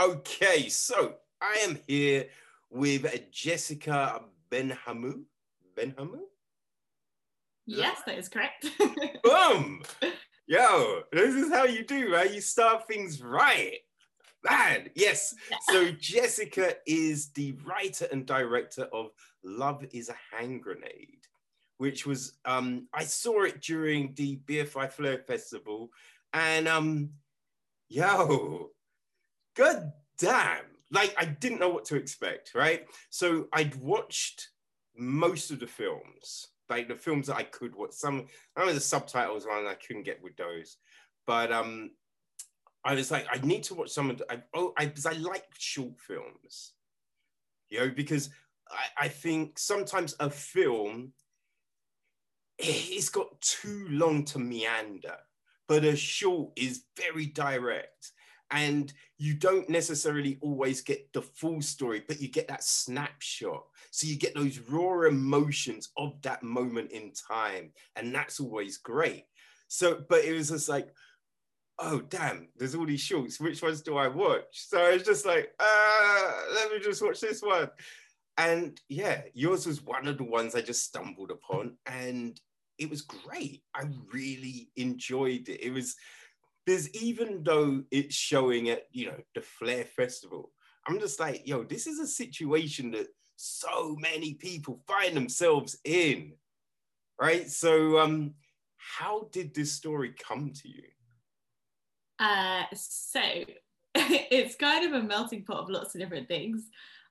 Okay, so I am here with Jessica Benhamou. Benhamou? Yes, that is correct. Boom! Yo, this is how you do, right? You start things right. Man, yes. So Jessica is the writer and director of Love is a Hand Grenade, which was um I saw it during the BFI Flare Festival, and um, yo, god damn, like I didn't know what to expect, right? So I'd watched most of the films, like the films that I could watch. Some I know the subtitles on, I couldn't get with those, but um, I was like, I need to watch some of the, I, oh, I, because I like short films, you know, because I, I think sometimes a film, it's got too long to meander, but a short is very direct. And you don't necessarily always get the full story, but you get that snapshot. So you get those raw emotions of that moment in time. And that's always great. So, but it was just like, oh damn, there's all these shorts. Which ones do I watch? So I was just like, uh, let me just watch this one. And yeah, yours was one of the ones I just stumbled upon, and it was great. I really enjoyed it. It was there's even though it's showing at you know the Flare Festival, I'm just like, yo, this is a situation that so many people find themselves in, right? So, um, how did this story come to you? Uh, so it's kind of a melting pot of lots of different things.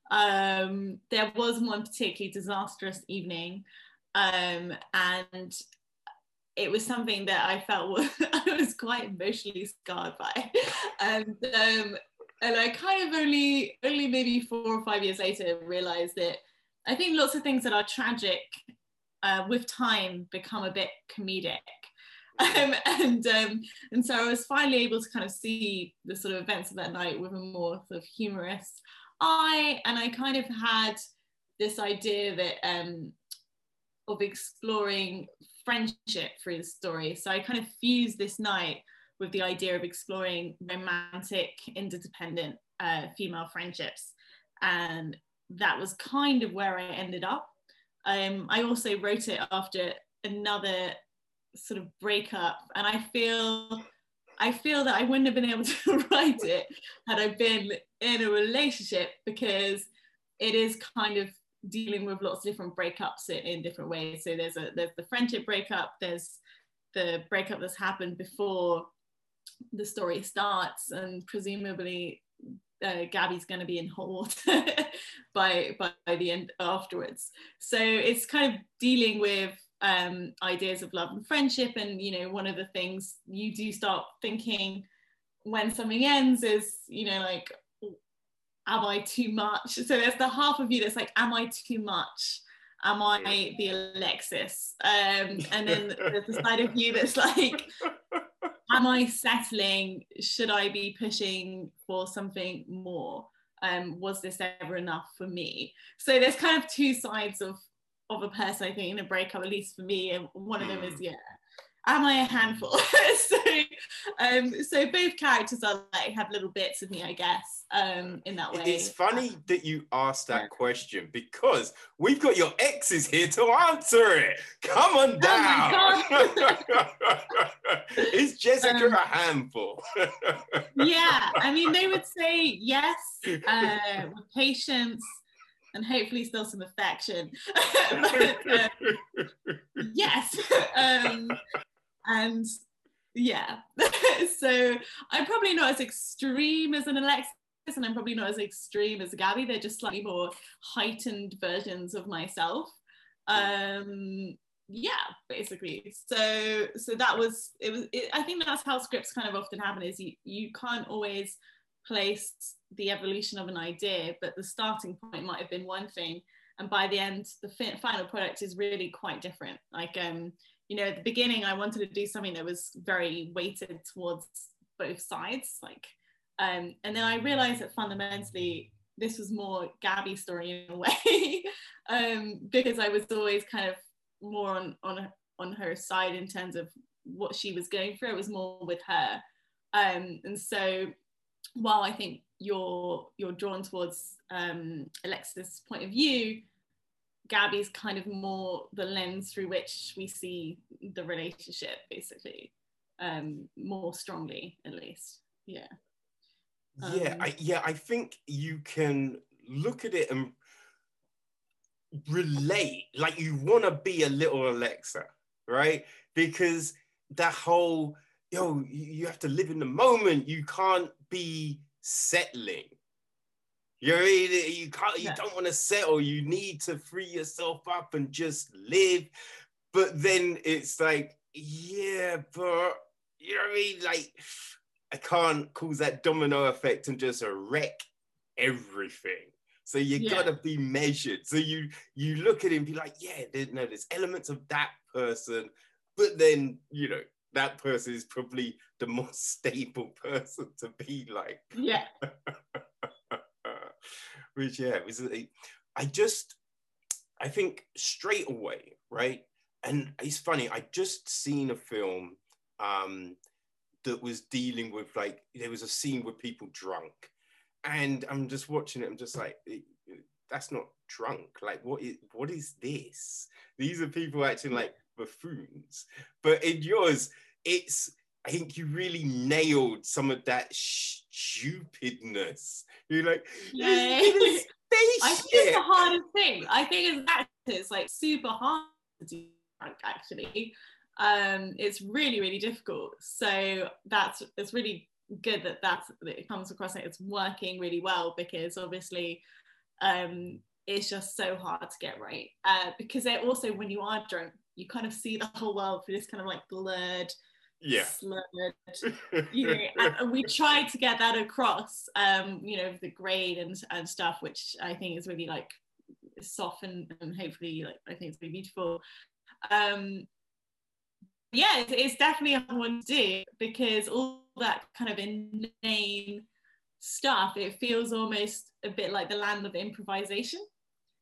Um, there was one particularly disastrous evening, um, and it was something that I felt was, I was quite emotionally scarred by, and um, and I kind of only only maybe four or five years later realized that I think lots of things that are tragic uh, with time become a bit comedic. Um, and um, and so I was finally able to kind of see the sort of events of that night with a more sort of humorous eye, and I kind of had this idea that um, of exploring friendship through the story. So I kind of fused this night with the idea of exploring romantic, interdependent uh, female friendships. And that was kind of where I ended up. Um, I also wrote it after another sort of breakup, and I feel I feel that I wouldn't have been able to write it had I been in a relationship because it is kind of dealing with lots of different breakups in, different ways. So there's a there's the friendship breakup, there's the breakup that's happened before the story starts, and presumably uh, Gabby's going to be in hot water by by the end afterwards. So it's kind of dealing with um, ideas of love and friendship, and you know one of the things you do start thinking when something ends is you know like am I too much? So there's the half of you that's like, am I too much? Am I the Alexis? Um, and then there's the side of you that's like, am I settling? Should I be pushing for something more? Um, was this ever enough for me? So there's kind of two sides of of a person, I think, in a breakup, at least for me. And one of them is, hmm. yeah, am I a handful? so, um, so both characters are like have little bits of me, I guess, um, in that way. It's funny that you asked that question because we've got your exes here to answer it. Come on down. Oh Is Jessica um, a handful? yeah, I mean, they would say yes, uh, with patience and hopefully still some affection. but, uh, yes. Um, and yeah so i'm probably not as extreme as an alexis and i'm probably not as extreme as gabby. They're just slightly more heightened versions of myself. Um yeah basically. So so that was it was it, i think that's how scripts kind of often happen is you you can't always place the evolution of an idea but the starting point might have been one thing and by the end the final product is really quite different. Like um you know, at the beginning, I wanted to do something that was very weighted towards both sides, like, um, and then I realized that fundamentally this was more Gabby's story in a way, um, because I was always kind of more on on on her side in terms of what she was going through. It was more with her, um, and so while I think you're you're drawn towards um, Alexis' point of view, Gabby's kind of more the lens through which we see the relationship, basically, um, more strongly, at least. Yeah. Yeah, Um, I, yeah, I think you can look at it and relate. Like you want to be a little Alexa, right? Because that whole yo, you you have to live in the moment. You can't be settling. You know what mean? You can't. You don't want to settle. You need to free yourself up and just live. But then it's like, yeah, but you know what I mean? Like, I can't cause that domino effect and just wreck everything. So you Yeah. gotta be measured. So you you look at and be like, yeah, there, no, there's elements of that person, but then you know that person is probably the more stable person to be like. yeah. Which yeah, it was a- I just I think straight away, right? And it's funny, I just seen a film um that was dealing with like there was a scene with people drunk. And I'm just watching it, I'm just like, "Eh, eh, that's not drunk. Like, what is what is this? These are people acting like buffoons. But in yours, it's I think you really nailed some of that stupidness. You're like, Yeah. "It's in a I think it's the hardest thing. I think as actors, it's like super hard to do drunk, actually. Um, it's really, really difficult. So that's it's really good that that's that it comes across and it's working really well because obviously um it's just so hard to get right. Uh, because it also when you are drunk, you kind of see the whole world through this kind of like blurred, Yeah. you know, we tried to get that across, um, you know, the grade and and stuff, which I think is really like soft and and hopefully like I think it's really beautiful. Um, yeah, it's, it's definitely a hard one to do because all that kind of inane stuff, it feels almost a bit like the land of improvisation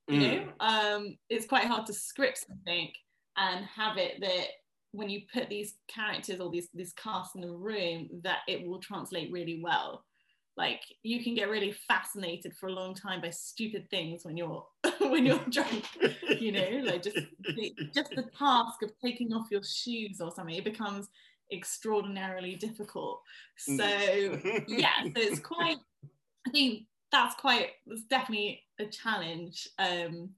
you know Mm. um it's quite hard to script something and have it that when you put these characters or these this cast in the room that it will translate really well. Like you can get really fascinated for a long time by stupid things when you're when you're drunk you know? Like just the, just the task of taking off your shoes or something it becomes extraordinarily difficult. So yeah so it's quite i think that's quite it's definitely a challenge um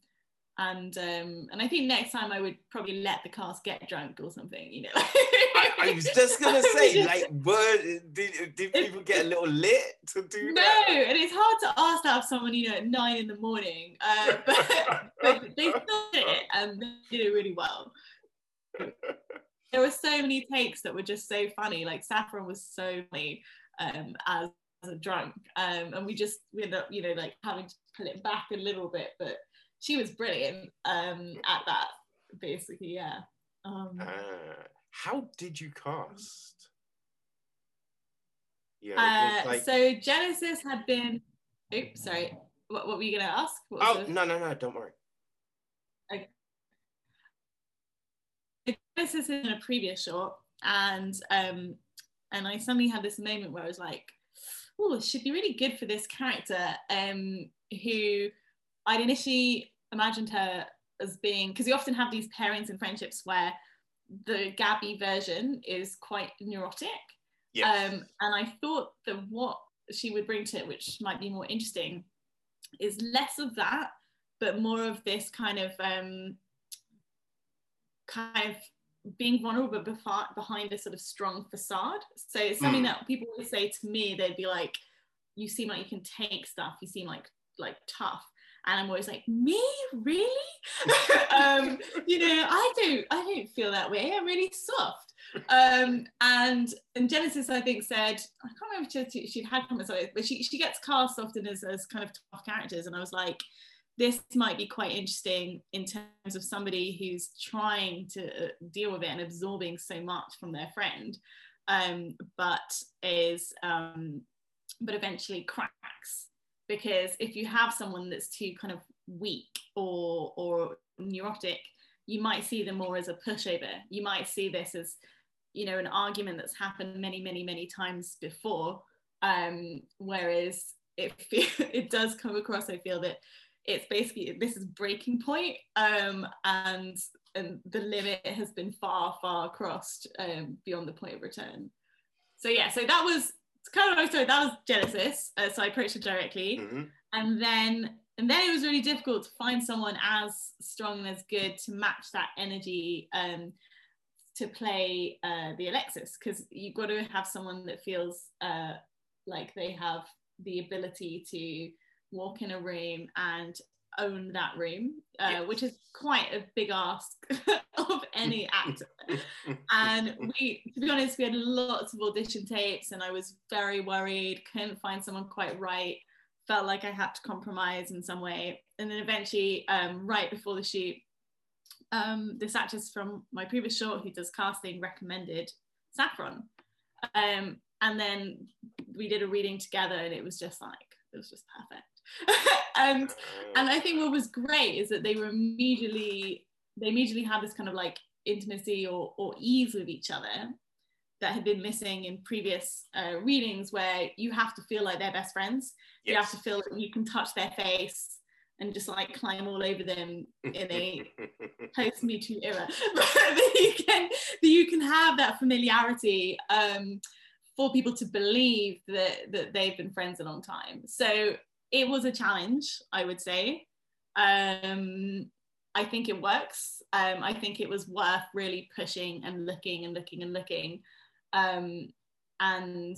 and um and i think next time i would probably let the cast get drunk or something you know I, I was just gonna say, like, were did, did people get a little lit to do no that? and it's hard to ask to have someone you know at nine in the morning uh but, but they did it and they did it really well there were so many takes that were just so funny like saffron was so funny um as a drunk um and we just we ended up you know like having to pull it back a little bit but she was brilliant um at that basically yeah um Ah, how did you cast? Yeah, uh, like, so genesis had been oops sorry what, what were you gonna ask What oh the- no no no, don't worry. Genesis is in a previous short, and um and I suddenly had this moment where I was like oh it should be really good for this character um who I'd initially imagined her as being because you often have these pairings and friendships where the Gabby version is quite neurotic Yes. um, and I thought that what she would bring to it, which might be more interesting, is less of that, but more of this kind of um, kind of being vulnerable but behind a sort of strong facade. So it's something Mm. that people always say to me. They'd be like, "You seem like you can take stuff. You seem like like tough." And I'm always like, "Me, really?" um, you know, I don't, I don't feel that way. I'm really soft. Um, and and Genesis, I think, said, I can't remember if she, she'd had comments on it, but she, she gets cast often as, as kind of tough characters. And I was like, this might be quite interesting in terms of somebody who's trying to uh, deal with it and absorbing so much from their friend, um, but is, um, but eventually cracks. Because if you have someone that's too kind of weak or or neurotic, you might see them more as a pushover. You might see this as, you know, an argument that's happened many, many, many times before, Um, whereas it it does come across, I feel that it's basically this is breaking point, um, and and the limit has been far far crossed um, beyond the point of return. So yeah, so that was kind of sorry, that was Genesis. Uh, so I approached it directly, Mhm. and then and then it was really difficult to find someone as strong and as good to match that energy um, to play uh, the Alexis because you've got to have someone that feels uh, like they have the ability to walk in a room and own that room, uh, Yes. which is quite a big ask of any actor. and we, to be honest, we had lots of audition tapes, and I was very worried, couldn't find someone quite right, felt like I had to compromise in some way. And then eventually, um, right before the shoot, um, this actress from my previous short who does casting recommended Saffron. Um, and then we did a reading together, and it was just like, it was just perfect. and and I think what was great is that they were immediately they immediately had this kind of like intimacy or, or ease with each other that had been missing in previous uh, readings where you have to feel like they're best friends. You have to feel like you can touch their face and just like climb all over them in a post Me Too era that you can that you can have that familiarity um, for people to believe that that they've been friends a long time. So it was a challenge I would say um, I think it works. Um, I think it was worth really pushing and looking and looking and looking. Um, and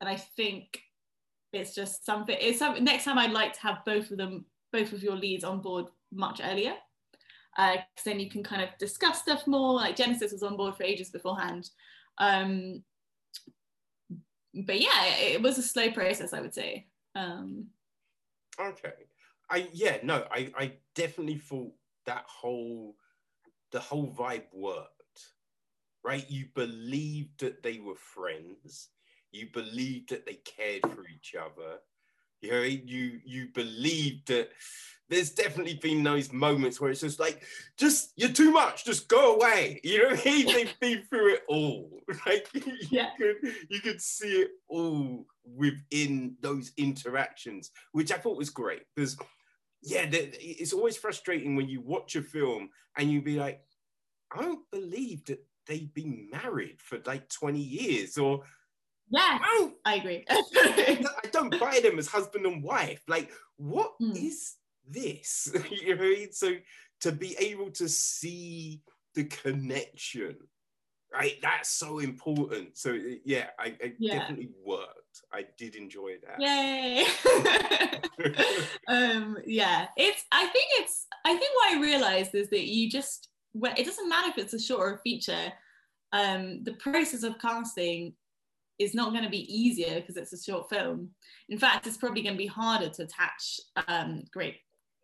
and I think it's just something it's next time I'd like to have both of them, both of your leads on board much earlier. Because then you can kind of discuss stuff more. Like Genesis was on board for ages beforehand. Um, but yeah, it, it was a slow process, I would say. Um, Okay. I yeah, no, I, I definitely thought that whole the whole vibe worked. Right? You believed that they were friends. You believed that they cared for each other. You know, you you believed that there's definitely been those moments where it's just like, just you're too much, just go away. You know, he, they've been through it all. Like you Yeah. could you could see it all within those interactions, which I thought was great because yeah, it's always frustrating when you watch a film and you be like, I don't believe that they've been married for like 20 years, or yeah, I I agree. I don't buy them as husband and wife. Like, what is Hmm. this? you know, what I mean? so to be able to see the connection, right? That's so important. So yeah, I, I Yeah. definitely worked. I did enjoy that. Yay. um, yeah, it's, I think it's, I think what I realized is that you just, well, it doesn't matter if it's a short or a feature, um, the process of casting is not going to be easier because it's a short film. In fact, it's probably going to be harder to attach um, great,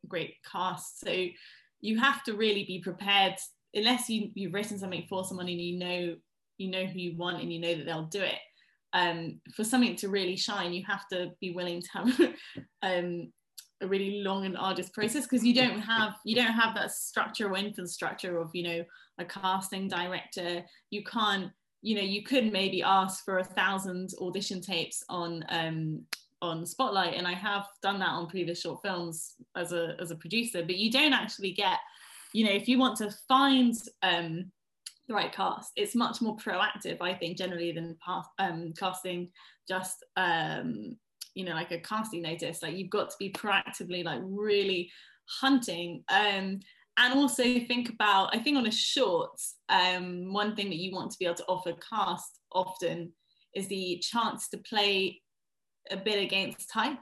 great casts. So you have to really be prepared, unless you, you've written something for someone and you know, you know who you want and you know that they'll do it um, for something to really shine, you have to be willing to have um, a really long and arduous process because you don't have you don't have that structure or infrastructure of you know a casting director. You can't you know you could maybe ask for a thousand audition tapes on um, on Spotlight, and I have done that on previous short films as a as a producer, but you don't actually get you know if you want to find um, the right cast. It's much more proactive, I think, generally than past, um, casting just um, you know like a casting notice. Like you've got to be proactively like really hunting. Um, and also think about, I think on a short, um, one thing that you want to be able to offer cast often is the chance to play a bit against type.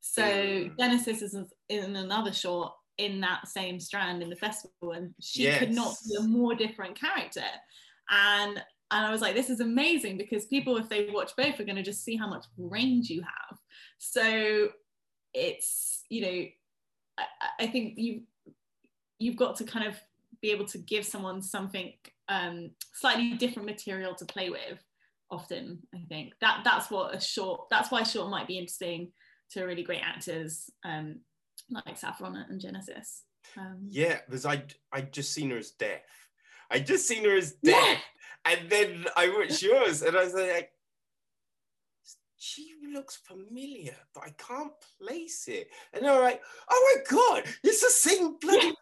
So Mm. Genesis is in another short in that same strand in the festival and she could not be a more different character and and i was like this is amazing because people if they watch both are going to just see how much range you have so it's you know i, I think you you've got to kind of be able to give someone something um, slightly different material to play with often i think that that's what a short that's why short might be interesting to really great actors um, like saffron and genesis um, Yeah, because I I just seen her as deaf. I just seen her as Yeah. deaf, and then I watched yours, and I was like, she looks familiar, but I can't place it. And they're like, oh my God, it's the same bloody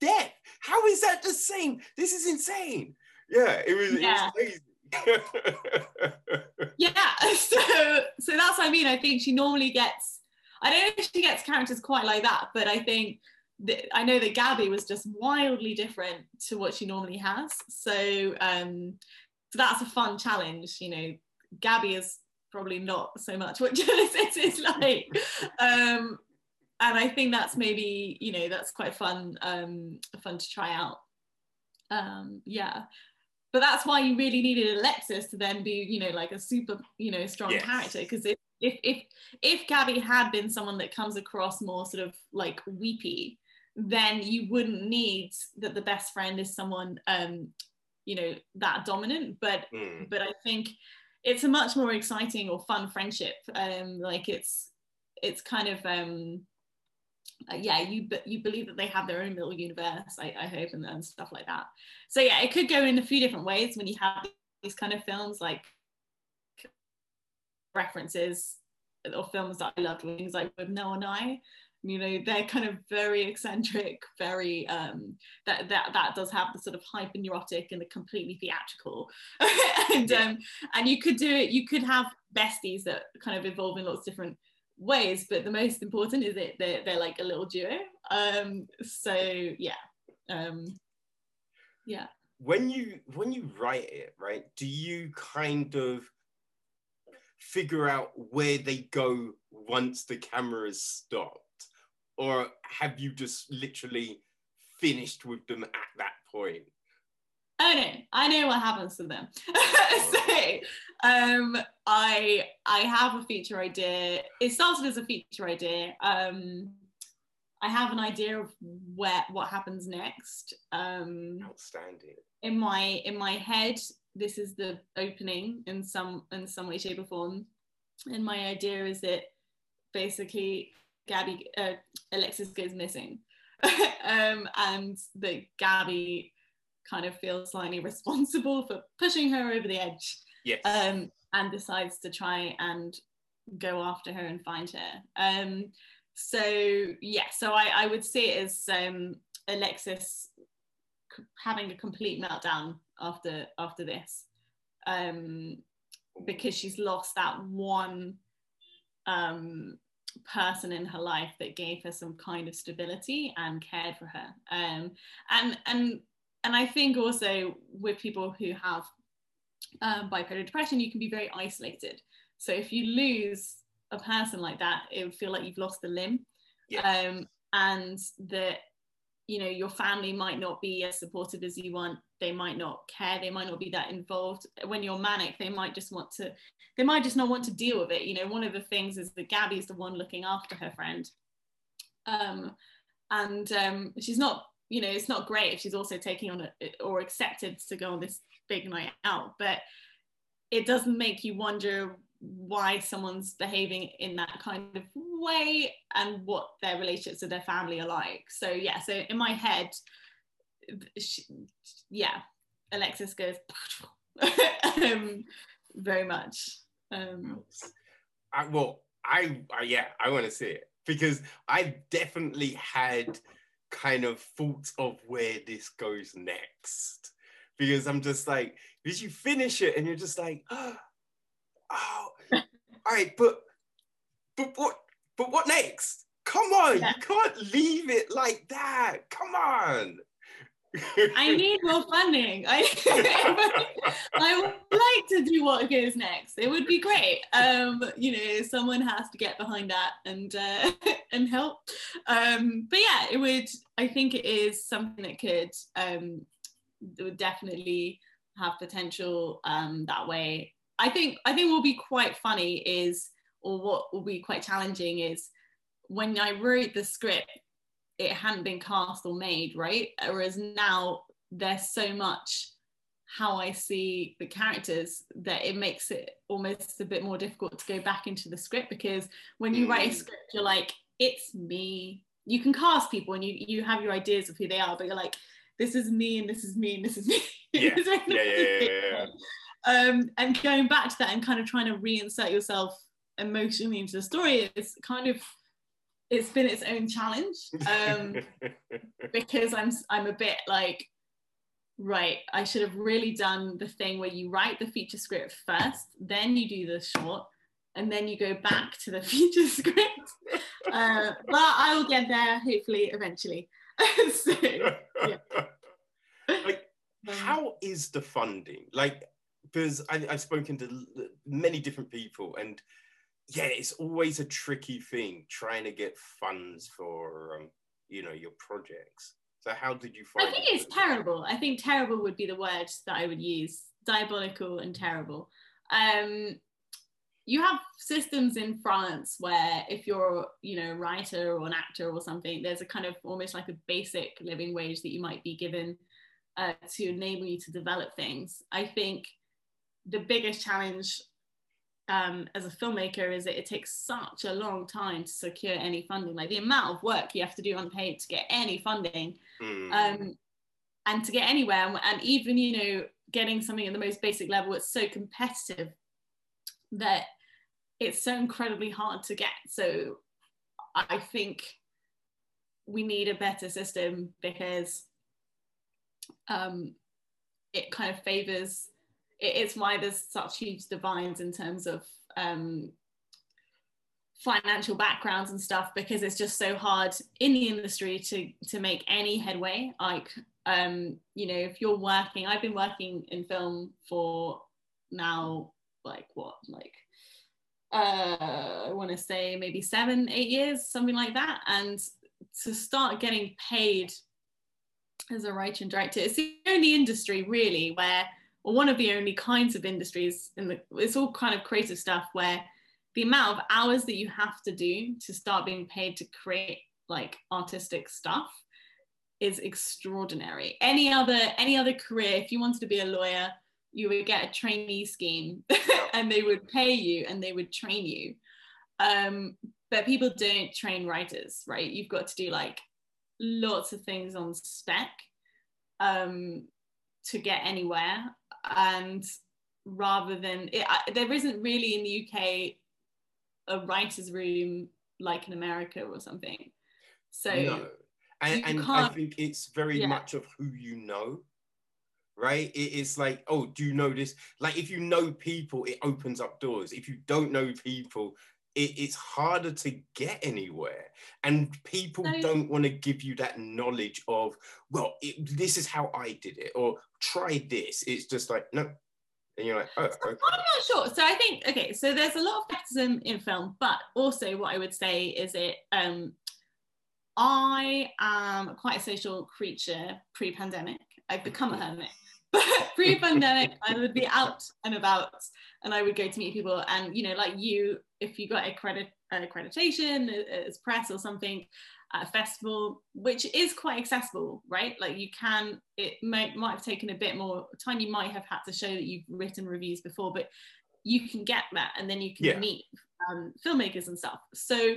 death. How is that the same? This is insane. Yeah, it was, yeah. it was crazy. yeah, so so that's what I mean. I think she normally gets I don't know if she gets characters quite like that, but I think that, I know that Gabby was just wildly different to what she normally has. So um so that's a fun challenge, you know. Gabby is probably not so much what Genesis is like. um and I think that's maybe, you know, that's quite fun, um, fun to try out. Um, yeah but that's why you really needed Alexis to then be, you know, like a super, you know, strong yes. character. Because if, if if if Gabby had been someone that comes across more sort of like weepy, then you wouldn't need that the best friend is someone, um, you know, that dominant. But mm. but I think it's a much more exciting or fun friendship. Um, like it's it's kind of um uh, yeah, you you believe that they have their own little universe, I, I hope, and, and stuff like that. So yeah, it could go in a few different ways when you have these kind of films, like references or films that I loved, things like Withnail and I. You know, they're kind of very eccentric, very um, that that that does have the sort of hyper neurotic and the completely theatrical, and um, and you could do it. You could have besties that kind of evolve in lots of different ways but the most important is that they're, they're like a little duo. Um so yeah um yeah. When you when you write it right do you kind of figure out where they go once the camera is stopped or have you just literally finished with them at that point Oh no, I know what happens to them. so um, I I have a feature idea. It started as a feature idea. Um, I have an idea of where what happens next. Um, Outstanding. In my in my head, this is the opening in some in some way, shape, or form. And my idea is that basically Gabby uh, Alexis goes missing, um, and that Gabby kind of feels slightly responsible for pushing her over the edge. Yes. Um, and decides to try and go after her and find her. Um, so yeah, so I, I would see it as um, Alexis having a complete meltdown after after this, um, because she's lost that one um, person in her life that gave her some kind of stability and cared for her. Um, and and and I think also with people who have um, bipolar depression, you can be very isolated. So if you lose a person like that, it would feel like you've lost a limb. Yeah. Um, and that, you know, your family might not be as supportive as you want. They might not care. They might not be that involved. When you're manic, they might just want to, they might just not want to deal with it. You know, one of the things is that Gabby is the one looking after her friend. Um, and um, she's not you know it's not great if she's also taking on a, or accepted to go on this big night out but it doesn't make you wonder why someone's behaving in that kind of way and what their relationships with their family are like so yeah so in my head she, yeah alexis goes um, very much um, I, well I, I yeah i want to see it because i definitely had kind of thoughts of where this goes next. Because I'm just like, did you finish it? And you're just like, oh, oh all right, but but what but what next? Come on, yeah. you can't leave it like that. Come on. I need more funding. I, I would like to do what goes next. It would be great. Um, you know, someone has to get behind that and uh, and help. Um, but yeah, it would. I think it is something that could um, would definitely have potential um, that way. I think I think what will be quite funny is, or what will be quite challenging is when I wrote the script it hadn't been cast or made, right? Whereas now there's so much how I see the characters that it makes it almost a bit more difficult to go back into the script because when you mm. write a mm. script, you're like, it's me. You can cast people and you you have your ideas of who they are, but you're like, this is me and this is me and this is me. Yeah. yeah, yeah, yeah, yeah, Um, and going back to that and kind of trying to reinsert yourself emotionally into the story is kind of it's been its own challenge um, because I'm I'm a bit like right I should have really done the thing where you write the feature script first then you do the short and then you go back to the feature script. Uh, but I will get there hopefully eventually. So, yeah. like how is the funding? Like because I, I've spoken to many different people and yeah, it's always a tricky thing trying to get funds for um, you know your projects. So how did you find? I think it it's terrible. I think terrible would be the word that I would use. Diabolical and terrible. Um, you have systems in France where if you're you know a writer or an actor or something, there's a kind of almost like a basic living wage that you might be given uh, to enable you to develop things. I think the biggest challenge um, as a filmmaker is that it takes such a long time to secure any funding. Like the amount of work you have to do unpaid to get any funding, mm. um, and to get anywhere, and even you know getting something at the most basic level, it's so competitive that it's so incredibly hard to get. So I think we need a better system because um, it kind of favors it's why there's such huge divides in terms of um, financial backgrounds and stuff because it's just so hard in the industry to to make any headway. Like um you know if you're working i've been working in film for now like what like uh i want to say maybe seven eight years something like that. And to start getting paid as a writer and director it's the only industry really where or one of the only kinds of industries in the it's all kind of creative stuff where the amount of hours that you have to do to start being paid to create like artistic stuff is extraordinary. Any other any other career if you wanted to be a lawyer you would get a trainee scheme and they would pay you and they would train you. Um, but people don't train writers right? You've got to do like lots of things on spec um, to get anywhere and rather than it, there isn't really in the UK a writer's room like in America or something. So no. and, and I think it's very yeah. much of who you know. Right? It is like, oh, do you know this? Like, if you know people, it opens up doors. If you don't know people, it, it's harder to get anywhere. And people don't want to give you that knowledge of well it, this is how i did it or try this. It's just like no. And you're like oh okay. i'm not sure. So i think okay so there's a lot of criticism in film but also what i would say is it um i am quite a social creature pre-pandemic. I've become a hermit but pre-pandemic i would be out and about and i would go to meet people and you know like you if you got accredit, accreditation as press or something at a festival, which is quite accessible, right? Like you can, it might, might have taken a bit more time. You might have had to show that you've written reviews before, but you can get that and then you can yeah. meet um, filmmakers and stuff. So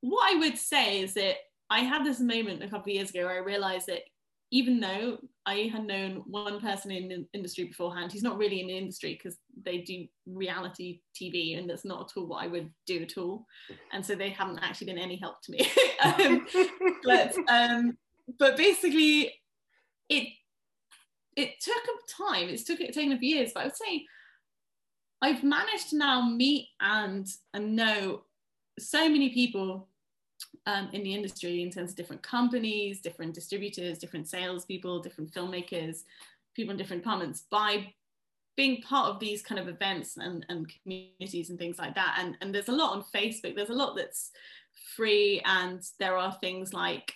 what I would say is that I had this moment a couple of years ago where I realized that even though I had known one person in the industry beforehand, he's not really in the industry because they do reality TV and that's not at all what I would do at all. And so they haven't actually been any help to me. um, but um, but basically it it took a time, it's took it taken few years, but I would say I've managed to now meet and and know so many people um, in the industry in terms of different companies, different distributors, different salespeople, different filmmakers, people in different departments by being part of these kind of events and, and communities and things like that. And, and there's a lot on Facebook, there's a lot that's free, and there are things like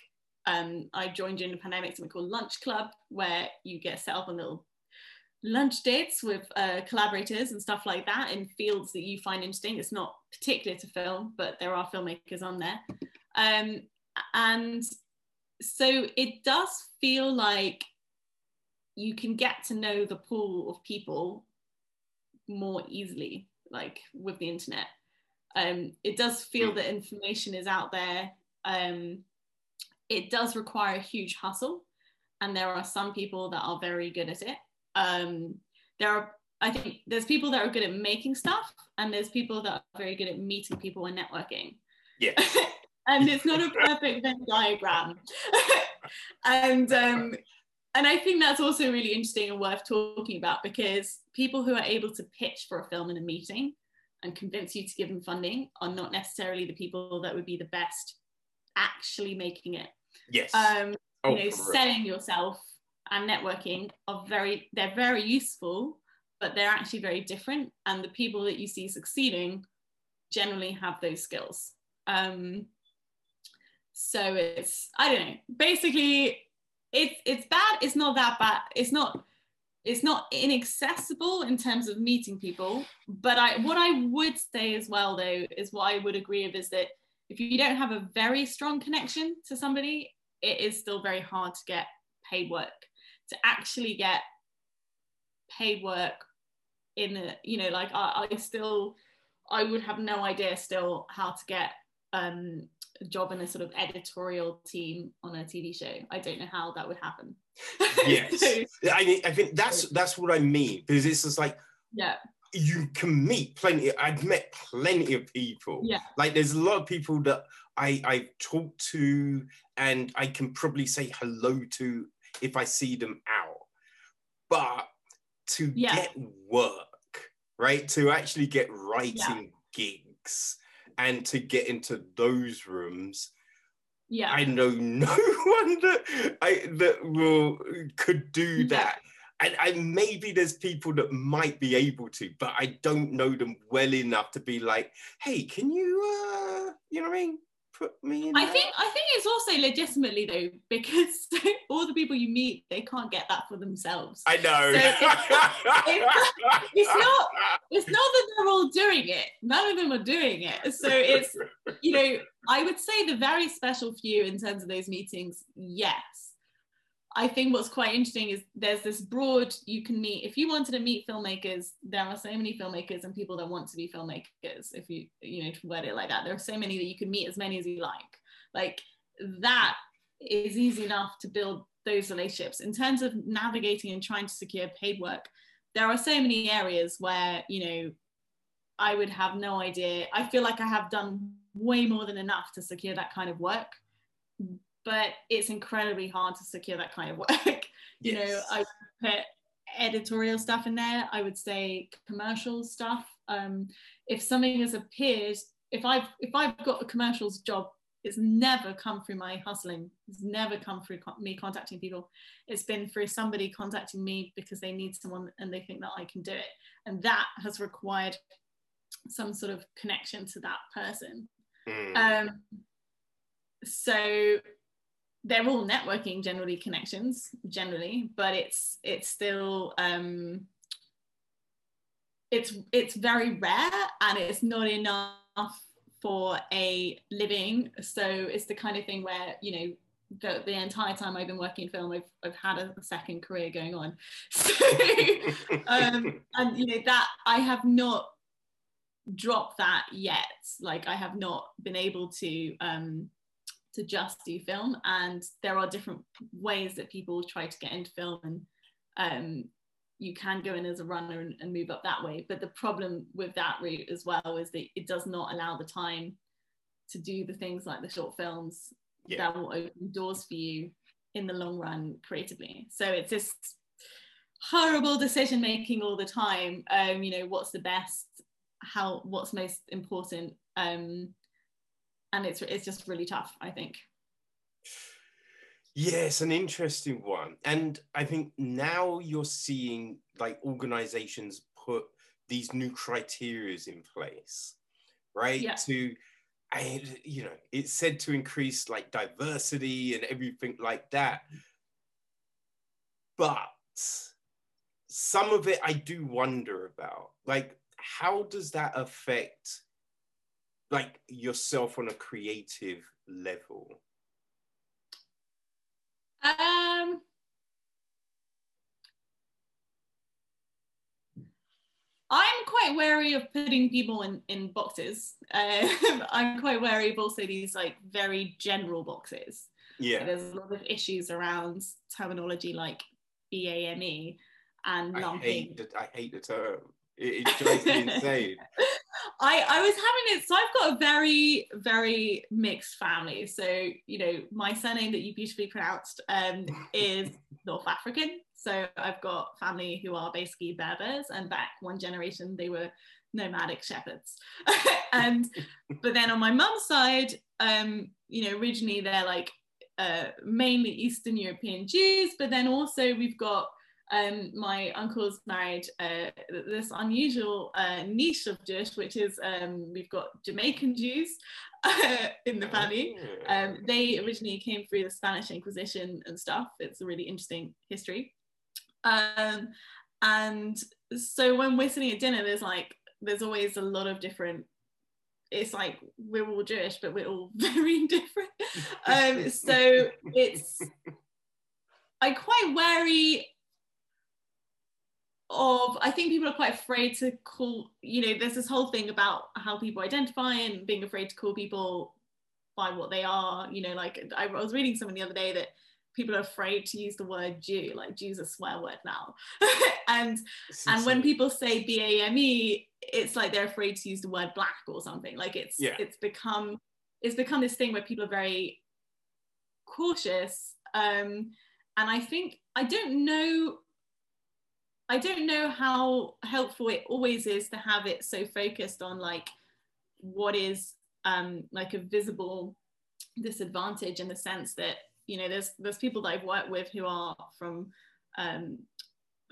um, I joined during the pandemic something called Lunch Club, where you get set up on little lunch dates with uh, collaborators and stuff like that in fields that you find interesting. It's not particular to film, but there are filmmakers on there. Um, and so it does feel like you can get to know the pool of people more easily, like with the internet. Um, it does feel mm. that information is out there. Um, it does require a huge hustle, and there are some people that are very good at it. Um, there are I think there's people that are good at making stuff, and there's people that are very good at meeting people and networking. Yeah. and it's not a perfect Venn diagram. and um, and I think that's also really interesting and worth talking about because people who are able to pitch for a film in a meeting and convince you to give them funding are not necessarily the people that would be the best actually making it. Yes. Um, Oh, you know, for real. selling yourself and networking are very they're very useful, but they're actually very different. And the people that you see succeeding generally have those skills. Um, so it's I don't know. Basically, it's it's bad. It's not that bad. It's not it's not inaccessible in terms of meeting people. But I what I would say as well though is what I would agree with is that if you don't have a very strong connection to somebody, it is still very hard to get paid work. To actually get paid work in a, you know, like I, I still I would have no idea still how to get um, a job in a sort of editorial team on a TV show. I don't know how that would happen. Yes. So, I mean, I think that's that's what I mean because it's just like yeah, you can meet plenty. I've met plenty of people. Yeah. Like there's a lot of people that I I talk to and I can probably say hello to if I see them out. But to Yeah. get work, right? To actually get writing gigs and to get into those rooms, yeah, I know no one that I that will could do that. And, and maybe there's people that might be able to, but I don't know them well enough to be like, hey, can you uh you know what I mean? Put me in. I there?" think I think it's also legitimately though because all the people you meet they can't get that for themselves. I know. So it's not- It's not that they're all doing it. None of them are doing it. So it's you know I would say the very special few in terms of those meetings. Yes, I think what's quite interesting is there's this broad you can meet if you wanted to meet filmmakers. There are so many filmmakers and people that want to be filmmakers. If you you know to word it like that, there are so many that you can meet as many as you like. Like that is easy enough to build those relationships. In terms of navigating and trying to secure paid work, there are so many areas where you know I would have no idea. I feel like I have done way more than enough to secure that kind of work, but it's incredibly hard to secure that kind of work. you know, I put editorial stuff in there. I would say commercial stuff. Um, if something has appeared, if I've if I've got a commercials job, it's never come through my hustling. It's never come through co- me contacting people. It's been through somebody contacting me because they need someone and they think that I can do it, and that has required some sort of connection to that person. Mm. Um, so they're all networking generally connections generally, but it's it's still um, it's it's very rare and it's not enough for a living. So it's the kind of thing where you know the, the entire time I've been working in film, I've, I've had a second career going on. So um, and you know that I have not dropped that yet. Like I have not been able to um, to just do film, and there are different ways that people try to get into film, and um, you can go in as a runner and, and move up that way. But the problem with that route as well is that it does not allow the time to do the things like the short films Yeah. that will open doors for you in the long run creatively. So it's this horrible decision making all the time. Um, you know, what's the best, how what's most important. Um, and it's it's just really tough, I think. yes an interesting one. And I think now you're seeing like organizations put these new criterias in place, right? Yeah. To and you know, it's said to increase like diversity and everything like that. But some of it I do wonder about. Like, how does that affect like yourself on a creative level? Um, I'm quite wary of putting people in, in boxes. Um, I'm quite wary of also these like very general boxes. Yeah. There's a lot of issues around terminology like BAME. and I lumping. hate the, I hate the term. It, it drives me insane. I, I was having it, so I've got a very, very mixed family. So, you know, my surname that you beautifully pronounced um, is North African. So I've got family who are basically Berbers, and back one generation they were nomadic shepherds. and but then on my mum's side, um, you know, originally they're like uh, mainly Eastern European Jews, but then also we've got um, my uncle's married uh, this unusual uh, niche of Jewish, which is um, we've got Jamaican Jews uh, in the family. Oh. Um, they originally came through the Spanish Inquisition and stuff. It's a really interesting history. Um, and so when we're sitting at dinner, there's like there's always a lot of different. It's like we're all Jewish, but we're all very different. Um, so it's I'm quite wary of I think people are quite afraid to call you know there's this whole thing about how people identify and being afraid to call people by what they are you know like I was reading something the other day that people are afraid to use the word Jew like Jew's a swear word now. And It's and when people say B-A-M-E it's like they're afraid to use the word black or something. Like it's Yeah. it's become it's become this thing where people are very cautious um and I think I don't know I don't know how helpful it always is to have it so focused on like what is um, like a visible disadvantage in the sense that you know there's there's people that I've worked with who are from um,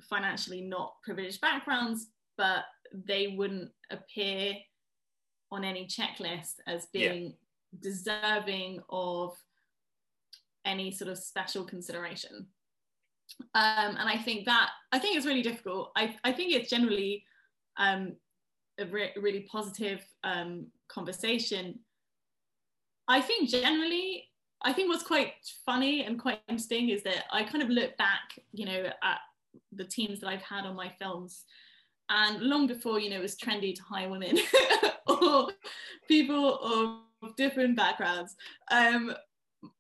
financially not privileged backgrounds, but they wouldn't appear on any checklist as Yeah. being deserving of any sort of special consideration um, and I think that I think it's really difficult. I, I think it's generally um, a re- really positive um, conversation. I think generally, I think what's quite funny and quite interesting is that I kind of look back, you know, at the teams that I've had on my films, and long before you know it was trendy to hire women or people of different backgrounds. Um,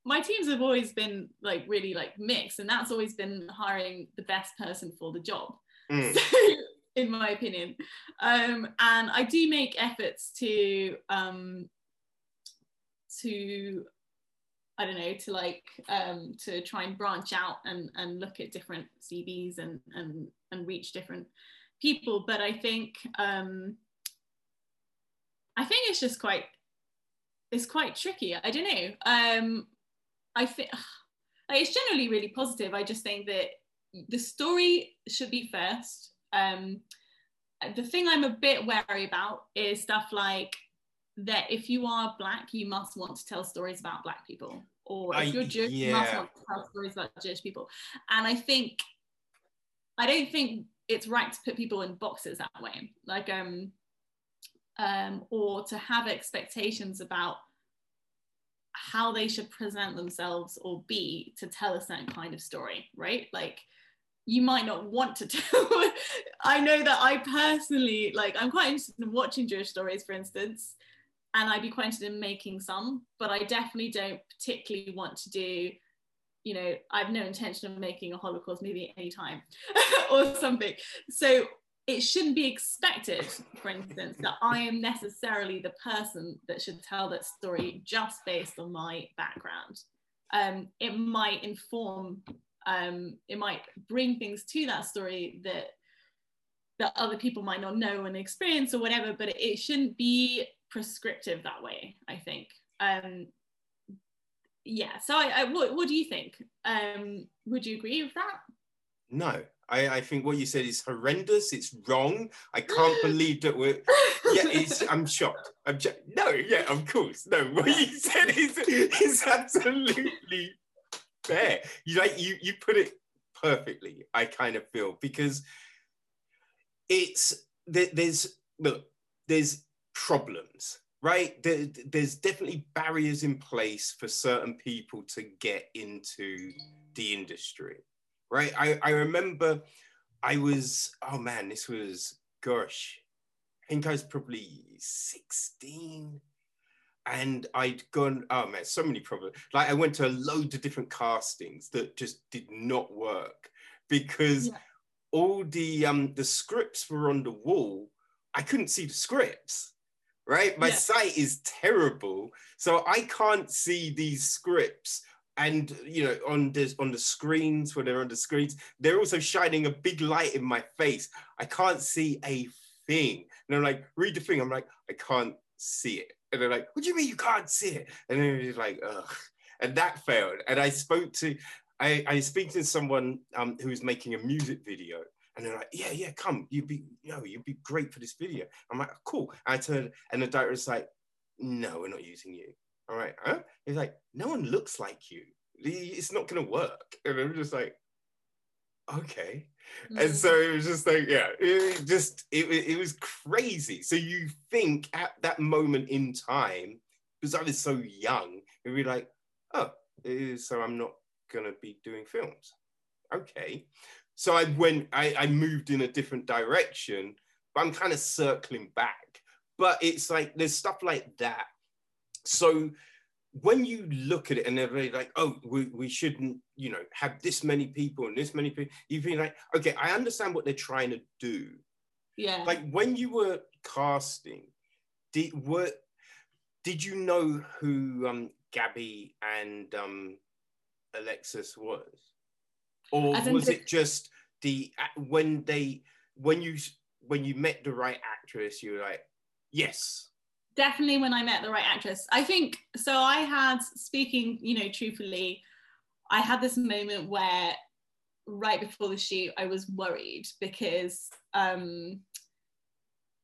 my teams have always been like really like mixed and that's always been hiring the best person for the job. Mm. so, in my opinion. Um and i do make efforts to um to i don't know to like um to try and branch out and and look at different cvs and and and reach different people. But i think um i think it's just quite it's quite tricky. I don't know. Um I think it's generally really positive. I just think that the story should be first. Um, the thing I'm a bit wary about is stuff like that if you are black, you must want to tell stories about black people, or if you're Jewish, you must want to tell stories about Jewish people. And I think I don't think it's right to put people in boxes that way, like um, um, or to have expectations about how they should present themselves or be to tell a certain kind of story, right? Like you might not want to tell. I know that I personally like I'm quite interested in watching Jewish stories, for instance, and I'd be quite interested in making some, but I definitely don't particularly want to do, you know, I have no intention of making a Holocaust movie anytime or something. So it shouldn't be expected, for instance, that I am necessarily the person that should tell that story just based on my background. Um, it might inform, um, it might bring things to that story that that other people might not know and experience or whatever, but it shouldn't be prescriptive that way. I think. Um, yeah. So, I, I what, what do you think? Um, would you agree with that? No, I, I think what you said is horrendous. It's wrong. I can't believe that we're. Yeah, it's. I'm shocked. I'm no, yeah, of course. No, what you said is is absolutely fair. You like you you put it perfectly. I kind of feel because it's there, there's look there's problems right there, there's definitely barriers in place for certain people to get into the industry right i, I remember i was oh man this was gosh i think i was probably 16 and i'd gone oh man so many problems like i went to a load of different castings that just did not work because Yeah. all the um the scripts were on the wall. I couldn't see the scripts. Right, my Yeah. sight is terrible, so I can't see these scripts. And you know, on the on the screens when they're on the screens, they're also shining a big light in my face. I can't see a thing. And I'm like, read the thing. I'm like, I can't see it. And they're like, what do you mean you can't see it? And then it's like, ugh. And that failed. And I spoke to, I, I speak to someone um, who's making a music video. And they're like, yeah, yeah, come. You'd be, you know, you'd be great for this video. I'm like, cool. I turned, and the director's like, no, we're not using you. All right, huh? He's like, no one looks like you. It's not gonna work. And I'm just like, okay. And Mm. so it was just like, yeah, it just it, it was crazy. So you think at that moment in time, because I was so young, it'd be like, oh, so I'm not gonna be doing films. Okay. So I went, I, I moved in a different direction, but I'm kind of circling back. But it's like there's stuff like that. So when you look at it and they're like, oh, we, we shouldn't, you know, have this many people and this many people, you've been like, okay, I understand what they're trying to do. yeah. Like when you were casting, did were did you know who um Gabby and um Alexis was? Or was it just the when they when you when you met the right actress, you were like, yes. Definitely when I met the right actress. I think so. I had speaking, you know, truthfully, I had this moment where right before the shoot, I was worried because um,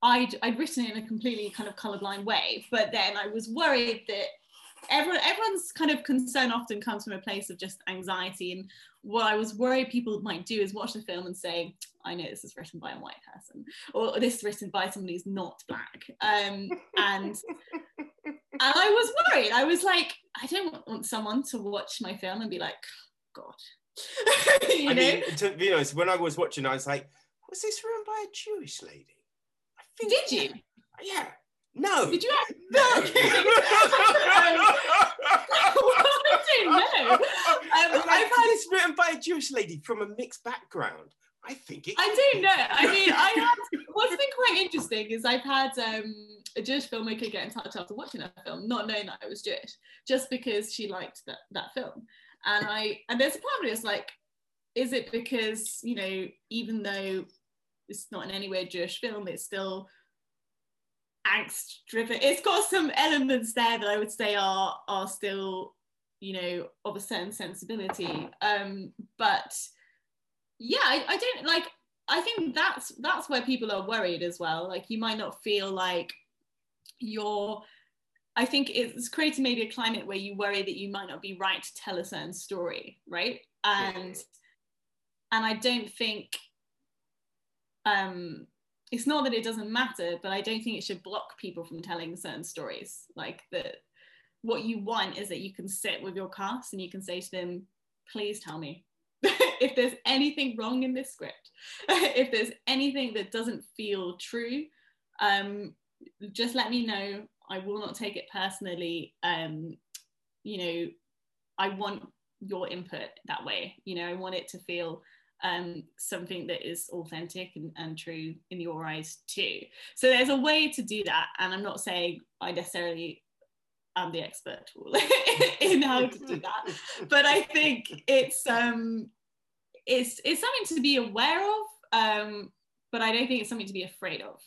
I'd I'd written it in a completely kind of colorblind way, but then I was worried that everyone everyone's kind of concern often comes from a place of just anxiety and what I was worried people might do is watch the film and say, I know this is written by a white person, or this is written by somebody who's not black. Um, and and I was worried. I was like, I don't want someone to watch my film and be like, God. you I know? mean, to be honest, when I was watching, I was like, was this written by a Jewish lady? I think Did you? Yeah. No. Did you actually? No. I don't know. Um, I've had it's written by a Jewish lady from a mixed background. I think it. I don't know. I mean, I had what's been quite interesting is I've had um, a Jewish filmmaker get in touch after watching that film, not knowing that I was Jewish, just because she liked that that film. And I and there's a part of me that's like, is it because you know, even though it's not in any way a Jewish film, it's still angst driven. It's got some elements there that I would say are are still, you know, of a certain sensibility. Um, but yeah, I, I don't like I think that's that's where people are worried as well. Like you might not feel like you're I think it's creating maybe a climate where you worry that you might not be right to tell a certain story, right? And and I don't think um it's not that it doesn't matter, but I don't think it should block people from telling certain stories. Like that what you want is that you can sit with your cast and you can say to them, please tell me if there's anything wrong in this script, if there's anything that doesn't feel true, um, just let me know. I will not take it personally. Um, you know, I want your input that way. You know, I want it to feel um, something that is authentic and, and true in your eyes too. So there's a way to do that. And I'm not saying I necessarily am the expert tool in how to do that but I think it's um it's it's something to be aware of um but I don't think it's something to be afraid of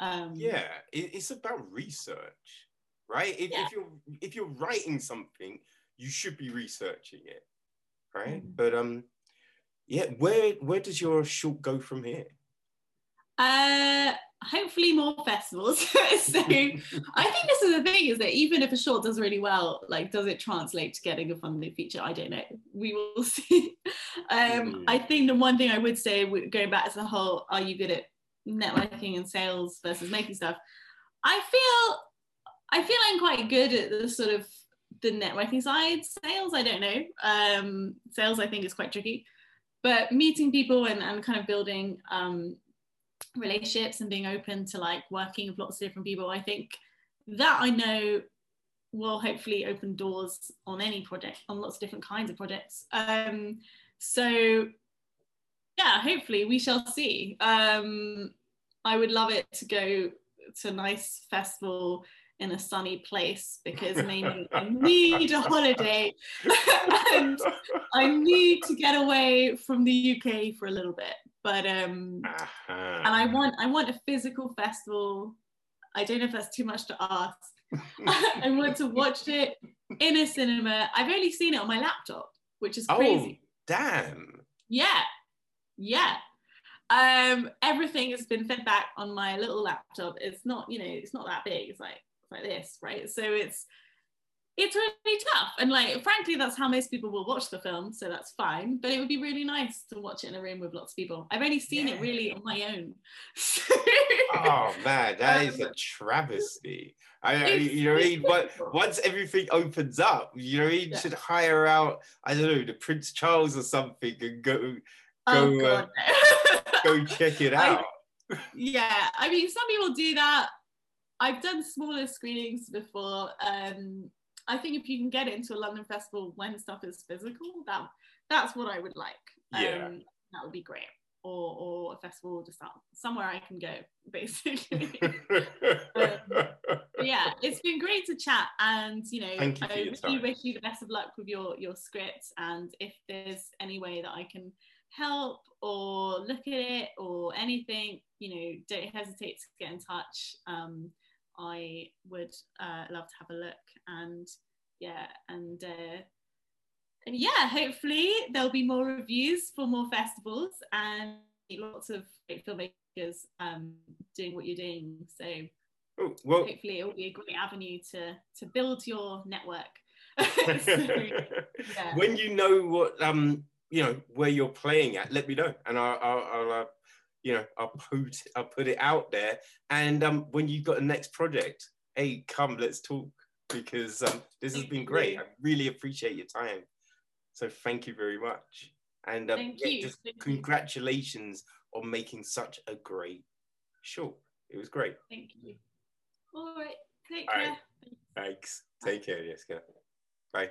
um yeah, it, it's about research, right? If, Yeah. if you're if you're writing something, you should be researching it, right? Mm. But um, yeah, where where does your short go from here? uh hopefully more festivals. So I think this is the thing is that even if a short does really well like does it translate to getting a funded feature? I don't know. We will see. Um Mm. I think the one thing I would say going back to the whole are you good at networking and sales versus making stuff? I feel I feel I'm quite good at the sort of the networking side. Sales I don't know. Um sales I think is quite tricky but meeting people and, and kind of building um relationships and being open to like working with lots of different people i think that i know will hopefully open doors on any project on lots of different kinds of projects um so yeah, hopefully we shall see. Um, I would love it to go to a nice festival in a sunny place because maybe I need a holiday and I need to get away from the UK for a little bit. But um, uh-huh. and I want I want a physical festival. I don't know if that's too much to ask. I want to watch it in a cinema. I've only seen it on my laptop, which is crazy. Oh, damn. Yeah. Yeah um everything has been fed back on my little laptop it's not you know it's not that big it's like like this right? So it's it's really tough. And like frankly that's how most people will watch the film so that's fine. But it would be really nice to watch it in a room with lots of people. I've only seen yeah. it really on my own. Oh man that um, is a travesty. I, you know, I mean, once everything opens up, you know, you yeah. should hire out, I don't know, the Prince Charles or something and go, oh, go, uh, go check it out. I, yeah, I mean, some people do that. I've done smaller screenings before. Um, I think if you can get it into a London festival when stuff is physical, that that's what I would like. Um, yeah. that would be great. Or, or a festival just out somewhere I can go, basically. um, yeah, it's been great to chat, and you know, you I really wish you the best of luck with your your script. And if there's any way that I can help or look at it or anything, you know, don't hesitate to get in touch. Um, I would uh, love to have a look and yeah, and uh, and yeah, hopefully there'll be more reviews for more festivals and lots of great filmmakers um, doing what you're doing. So oh, well, hopefully it will be a great avenue to to build your network. so, yeah. When you know what um you know where you're playing at, let me know, and I'll, I'll, I'll uh, you know I'll put I'll put it out there. And um, when you've got a next project, hey, come, let's talk because um, this has been great. I really appreciate your time. So thank you very much. And um, thank yeah, just congratulations on making such a great show. It was great. Thank you. All right. Take All care. Right. Thanks. Take care, Jessica. Bye.